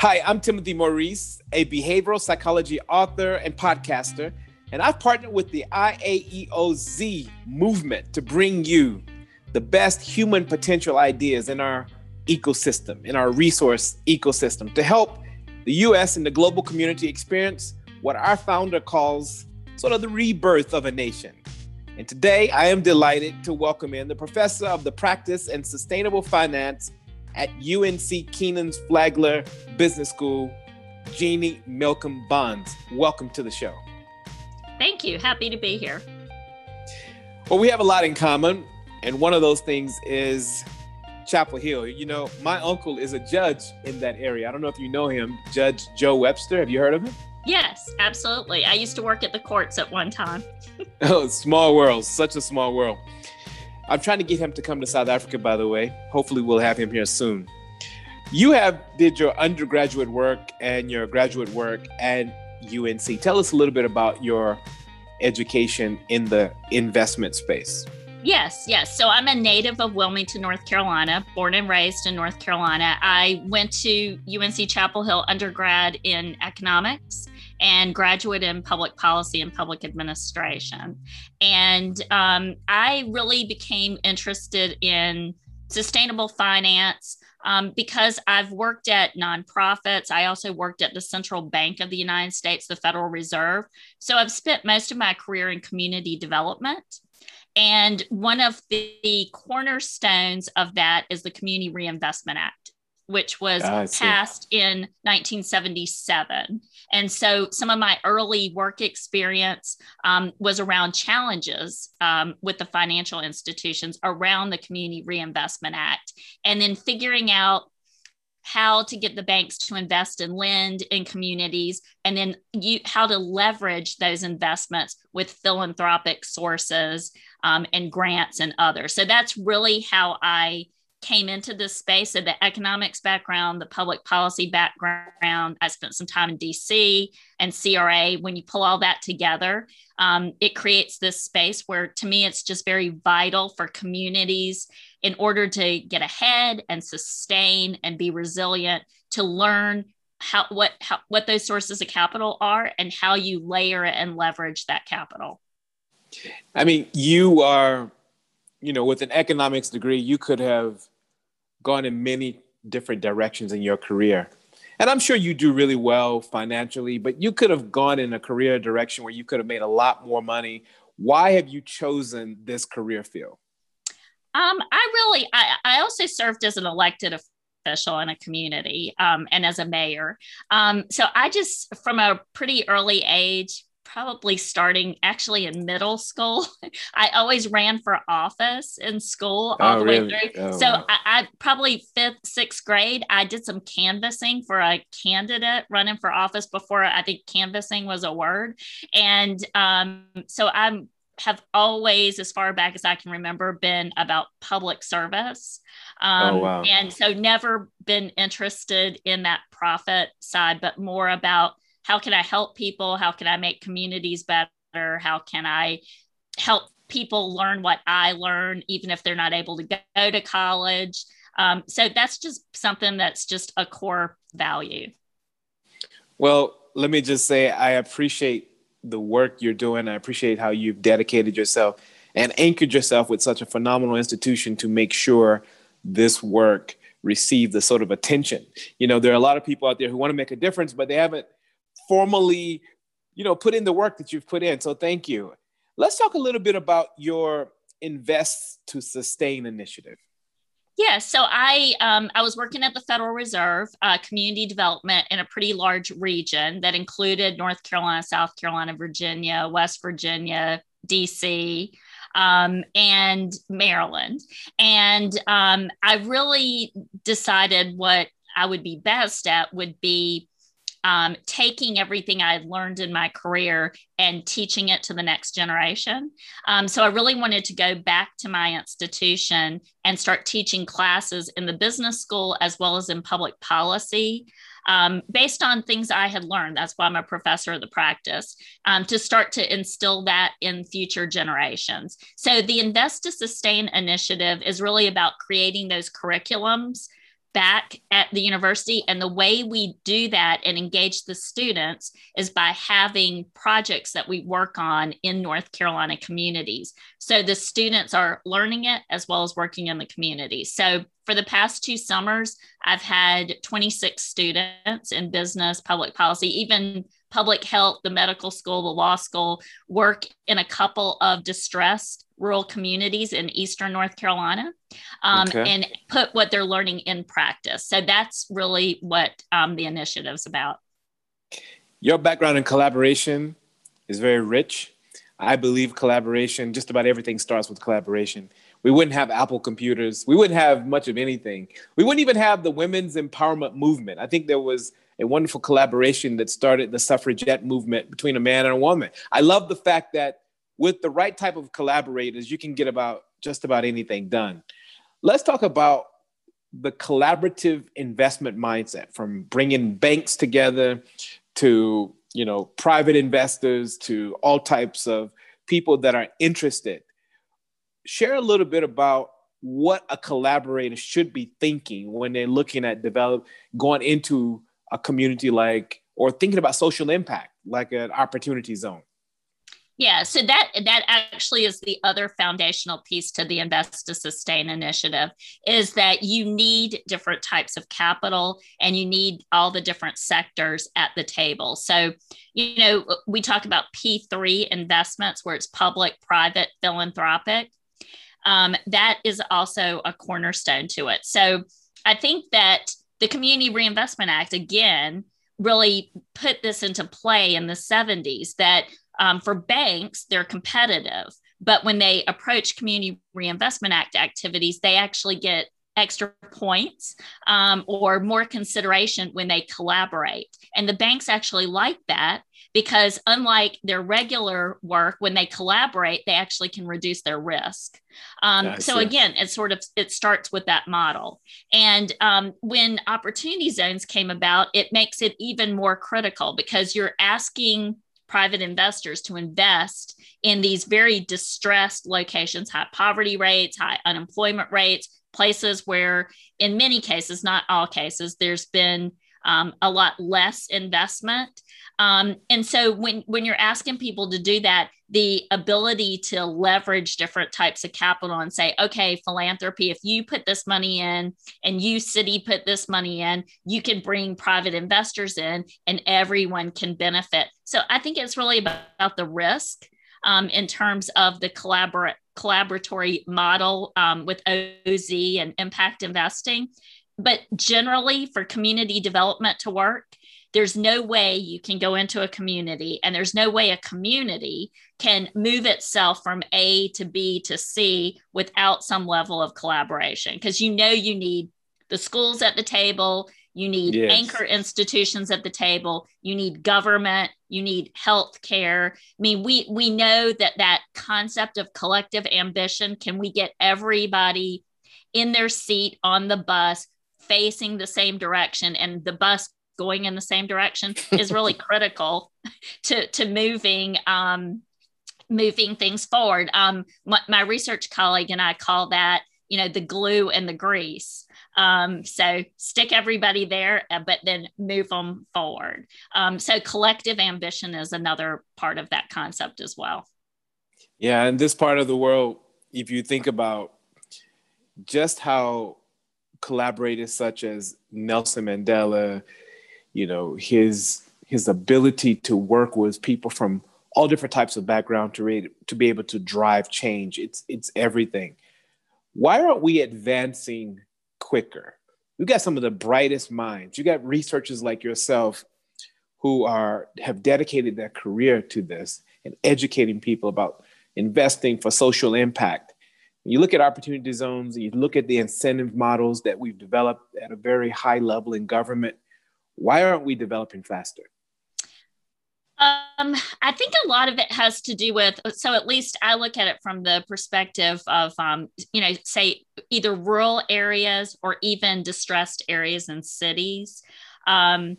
Hi, I'm Timothy Maurice, a behavioral psychology author and podcaster, and I've partnered with the IAEOZ movement to bring you the best human potential ideas in our ecosystem, in our resource ecosystem, to help the US and the global community experience what our founder calls sort of the rebirth of a nation. And today I am delighted to welcome in the professor of the practice and sustainable finance at UNC Keenan's Flagler Business School, Jeannie Milliken Bonds. Welcome to the show. Thank you. Happy to be here. Well, we have a lot in common, and one of those things is Chapel Hill. You know, my uncle is a judge in that area. I don't know if you know him, Judge Joe Webster. Have you heard of him? Yes, absolutely. I used to work at the courts at one time. oh, small world, such a small world. I'm trying to get him to come to South Africa, by the way. Hopefully, we'll have him here soon. You have did your undergraduate work and your graduate work at UNC. Tell us a little bit about your education in the investment space. Yes, yes. So I'm a native of Wilmington, North Carolina, born and raised in North Carolina. I went to UNC Chapel Hill undergrad in economics and graduate in public policy and public administration. And um, I really became interested in sustainable finance um, because I've worked at nonprofits. I also worked at the Central Bank of the United States, the Federal Reserve. So I've spent most of my career in community development. And one of the cornerstones of that is the Community Reinvestment Act which was passed in 1977. And so some of my early work experience um, was around challenges um, with the financial institutions around the Community Reinvestment Act, and then figuring out how to get the banks to invest and lend in communities and then you how to leverage those investments with philanthropic sources um, and grants and others so that's really how i came into this space of the economics background, the public policy background. I spent some time in DC and CRA. When you pull all that together, um, it creates this space where, to me, it's just very vital for communities in order to get ahead and sustain and be resilient to learn how what how, what those sources of capital are and how you layer and leverage that capital. I mean, you are you know, with an economics degree, you could have gone in many different directions in your career. And I'm sure you do really well financially, but you could have gone in a career direction where you could have made a lot more money. Why have you chosen this career field? Um, I really, I, I also served as an elected official in a community um, and as a mayor. Um, so I just, from a pretty early age, probably starting actually in middle school. I always ran for office in school all oh, the way through. Oh, so wow. I, I, probably fifth, sixth grade, I did some canvassing for a candidate running for office before I think canvassing was a word. And um, so I'm have always, as far back as I can remember, been about public service. Oh, um, oh, wow. And so never been interested in that profit side, but more about how can I help people? How can I make communities better? How can I help people learn what I learn, even if they're not able to go to college? Um, so that's just something that's just a core value. Well, let me just say I appreciate the work you're doing. I appreciate how you've dedicated yourself and anchored yourself with such a phenomenal institution to make sure this work received the sort of attention. You know, there are a lot of people out there who want to make a difference, but they haven't formally, you know, put in the work that you've put in. So thank you. Let's talk a little bit about your Invest to Sustain initiative. Yeah, so I um, I was working at the Federal Reserve, uh, community development in a pretty large region that included North Carolina, South Carolina, Virginia, West Virginia, DC, um, and Maryland. And um, I really decided what I would be best at would be um, taking everything I had learned in my career and teaching it to the next generation. Um, so I really wanted to go back to my institution and start teaching classes in the business school as well as in public policy. Um, based on things I had learned. That's why I'm a professor of the practice, um, to start to instill that in future generations. So, the Invest to Sustain initiative is really about creating those curriculums back at the university. And the way we do that and engage the students is by having projects that we work on in North Carolina communities. So the students are learning it as well as working in the community. So for the past two summers, I've had 26 students in business, public policy, even public health, the medical school, the law school, work in a couple of distressed rural communities in Eastern North Carolina um, okay. and put what they're learning in practice. So that's really what um, the initiative is about. Your background in collaboration is very rich. I believe collaboration, just about everything starts with collaboration. We wouldn't have Apple computers. We wouldn't have much of anything. We wouldn't even have the women's empowerment movement. I think there was a wonderful collaboration that started the suffragette movement between a man and a woman. I love the fact that with the right type of collaborators, you can get about just about anything done. Let's talk about the collaborative investment mindset from bringing banks together to you know private investors to all types of people that are interested share a little bit about what a collaborator should be thinking when they're looking at develop going into a community like or thinking about social impact like an opportunity zone yeah, so that that actually is the other foundational piece to the Invest to Sustain initiative is that you need different types of capital and you need all the different sectors at the table. So, you know, we talk about P3 investments where it's public, private, philanthropic. Um, that is also a cornerstone to it. So, I think that the Community Reinvestment Act again really put this into play in the 70s that um, for banks, they're competitive, but when they approach Community Reinvestment Act activities, they actually get extra points um, or more consideration when they collaborate. And the banks actually like that because unlike their regular work, when they collaborate, they actually can reduce their risk. Um, so again, it sort of it starts with that model. And um, when opportunity zones came about, it makes it even more critical because you're asking private investors to invest in these very distressed locations, high poverty rates, high unemployment rates, places where, in many cases, not all cases, there's been um, a lot less investment. Um, and so when, when you're asking people to do that, the ability to leverage different types of capital and say, okay, philanthropy, if you put this money in and you city put this money in, you can bring private investors in and everyone can benefit. So I think it's really about, the risk um, in terms of the collaborate collaboratory model um, with OZ and impact investing. But generally, for community development to work, there's no way you can go into a community and there's no way a community can move itself from A to B to C without some level of collaboration because you know you need the schools at the table, you need yes. anchor institutions at the table, you need government, you need health care. I mean, we we know that that concept of collective ambition can we get everybody in their seat on the bus facing the same direction and the bus going in the same direction is really critical to to moving um, moving things forward. Um, my, my, research colleague and I call that you know the glue and the grease. Um, so stick everybody there, uh, but then move them forward. Um, so collective ambition is another part of that concept as well. Yeah, in this part of the world, if you think about just how collaborators such as Nelson Mandela, you know his his ability to work with people from all different types of background to read, to be able to drive change. It's it's everything. Why aren't we advancing quicker? You got some of the brightest minds. You got researchers like yourself who are have dedicated their career to this and educating people about investing for social impact you look at opportunity zones you look at the incentive models that we've developed at a very high level in government why aren't we developing faster? Um, I think a lot of it has to do with, so at least I look at it from the perspective of, um, you know, say either rural areas or even distressed areas in cities. Um,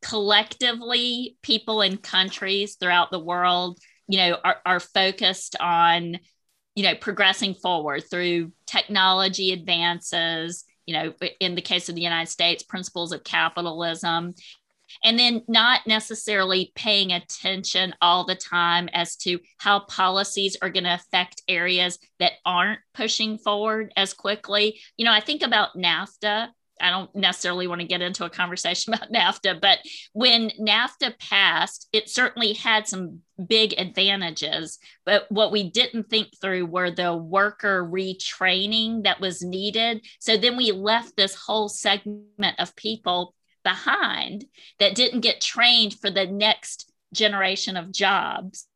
collectively, people in countries throughout the world, you know, are, are focused on, you know, progressing forward through technology advances, you know, in the case of the United States, principles of capitalism. And then not necessarily paying attention all the time as to how policies are going to affect areas that aren't pushing forward as quickly. You know, I think about NAFTA I don't necessarily want to get into a conversation about NAFTA, but when NAFTA passed, it certainly had some big advantages. But what we didn't think through were the worker retraining that was needed. So then we left this whole segment of people behind that didn't get trained for the next generation of jobs.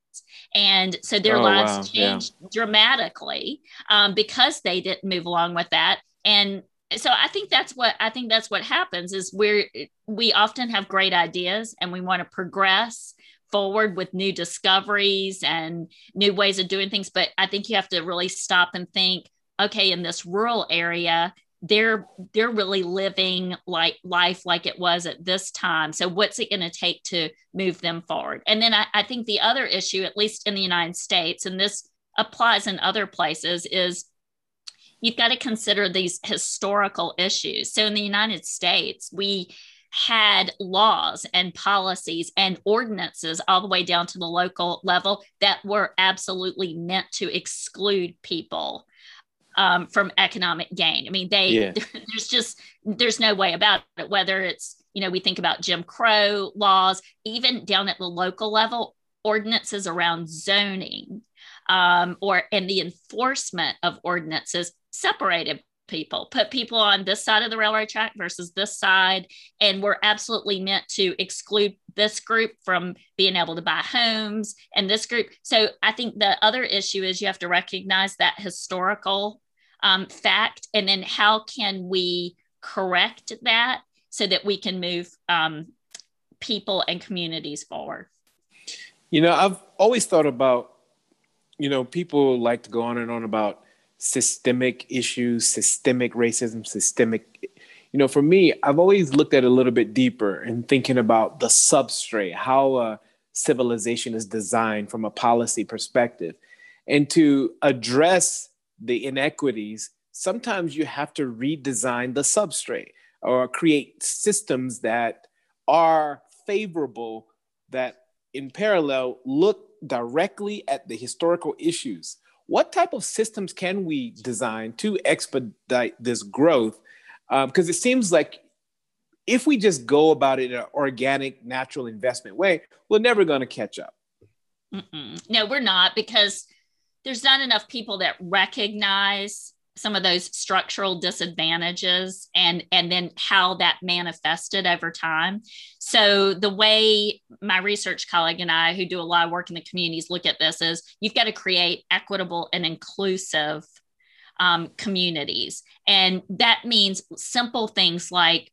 And so their oh, lives wow. changed yeah. dramatically um, because they didn't move along with that. And so i think that's what i think that's what happens is we're we often have great ideas and we want to progress forward with new discoveries and new ways of doing things but i think you have to really stop and think okay in this rural area they're they're really living like life like it was at this time. So what's it going to take to move them forward? And then I, I think the other issue at least in the united states and this applies in other places is you've got to consider these historical issues. So in the United States, we had laws and policies and ordinances all the way down to the local level that were absolutely meant to exclude people um, from economic gain. I mean, they yeah. there's just there's no way about it. Whether it's you know we think about Jim Crow laws, even down at the local level, ordinances around zoning um, or and the enforcement of ordinances separated people, put people on this side of the railroad track versus this side. And we're absolutely meant to exclude this group from being able to buy homes and this group. So I think the other issue is you have to recognize that historical um, fact. And then how can we correct that so that we can move um, people and communities forward? You know, I've always thought about, you know, people like to go on and on about systemic issues, systemic racism, systemic. You know, for me, I've always looked at it a little bit deeper and thinking about the substrate, how a civilization is designed from a policy perspective. And to address the inequities, sometimes you have to redesign the substrate or create systems that are favorable, that in parallel look directly at the historical issues what type of systems can we design to expedite this growth? Because um, it seems like if we just go about it in an organic, natural investment way, we're never going to catch up. Mm-mm. No, we're not because there's not enough people that recognize some of those structural disadvantages and and then how that manifested over time. So the way my research colleague and i who do a lot of work in the communities look at this is you've got to create equitable and inclusive um, communities. And that means simple things like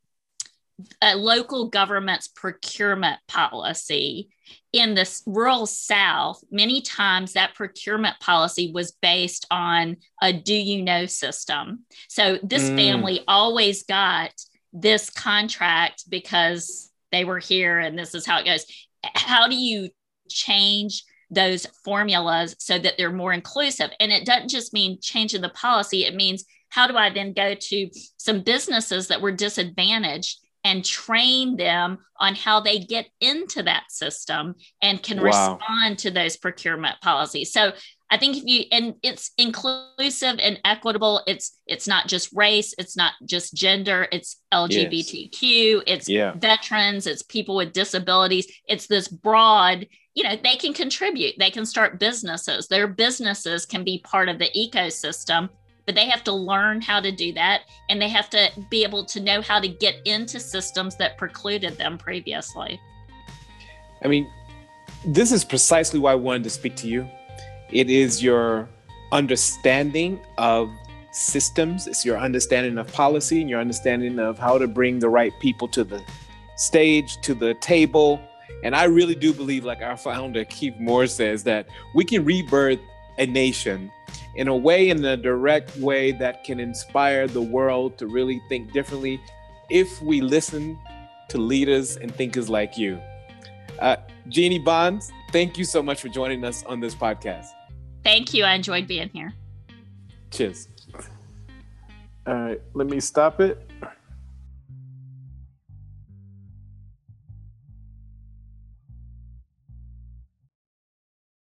a local government's procurement policy in the rural South, many times that procurement policy was based on a do you know system. So this mm. family always got this contract because they were here and this is how it goes. How do you change those formulas so that they're more inclusive? And it doesn't just mean changing the policy, it means how do I then go to some businesses that were disadvantaged and train them on how they get into that system and can wow. respond to those procurement policies. So I think if you and it's inclusive and equitable, it's it's not just race, it's not just gender, it's LGBTQ, yes. it's yeah. veterans, it's people with disabilities, it's this broad, you know, they can contribute, they can start businesses. Their businesses can be part of the ecosystem but they have to learn how to do that and they have to be able to know how to get into systems that precluded them previously. I mean, this is precisely why I wanted to speak to you. It is your understanding of systems, it's your understanding of policy, and your understanding of how to bring the right people to the stage, to the table. And I really do believe, like our founder, Keith Moore says, that we can rebirth a nation in a way, in a direct way that can inspire the world to really think differently if we listen to leaders and thinkers like you. Uh, Jeannie Bonds, thank you so much for joining us on this podcast. Thank you. I enjoyed being here. Cheers. All right, let me stop it.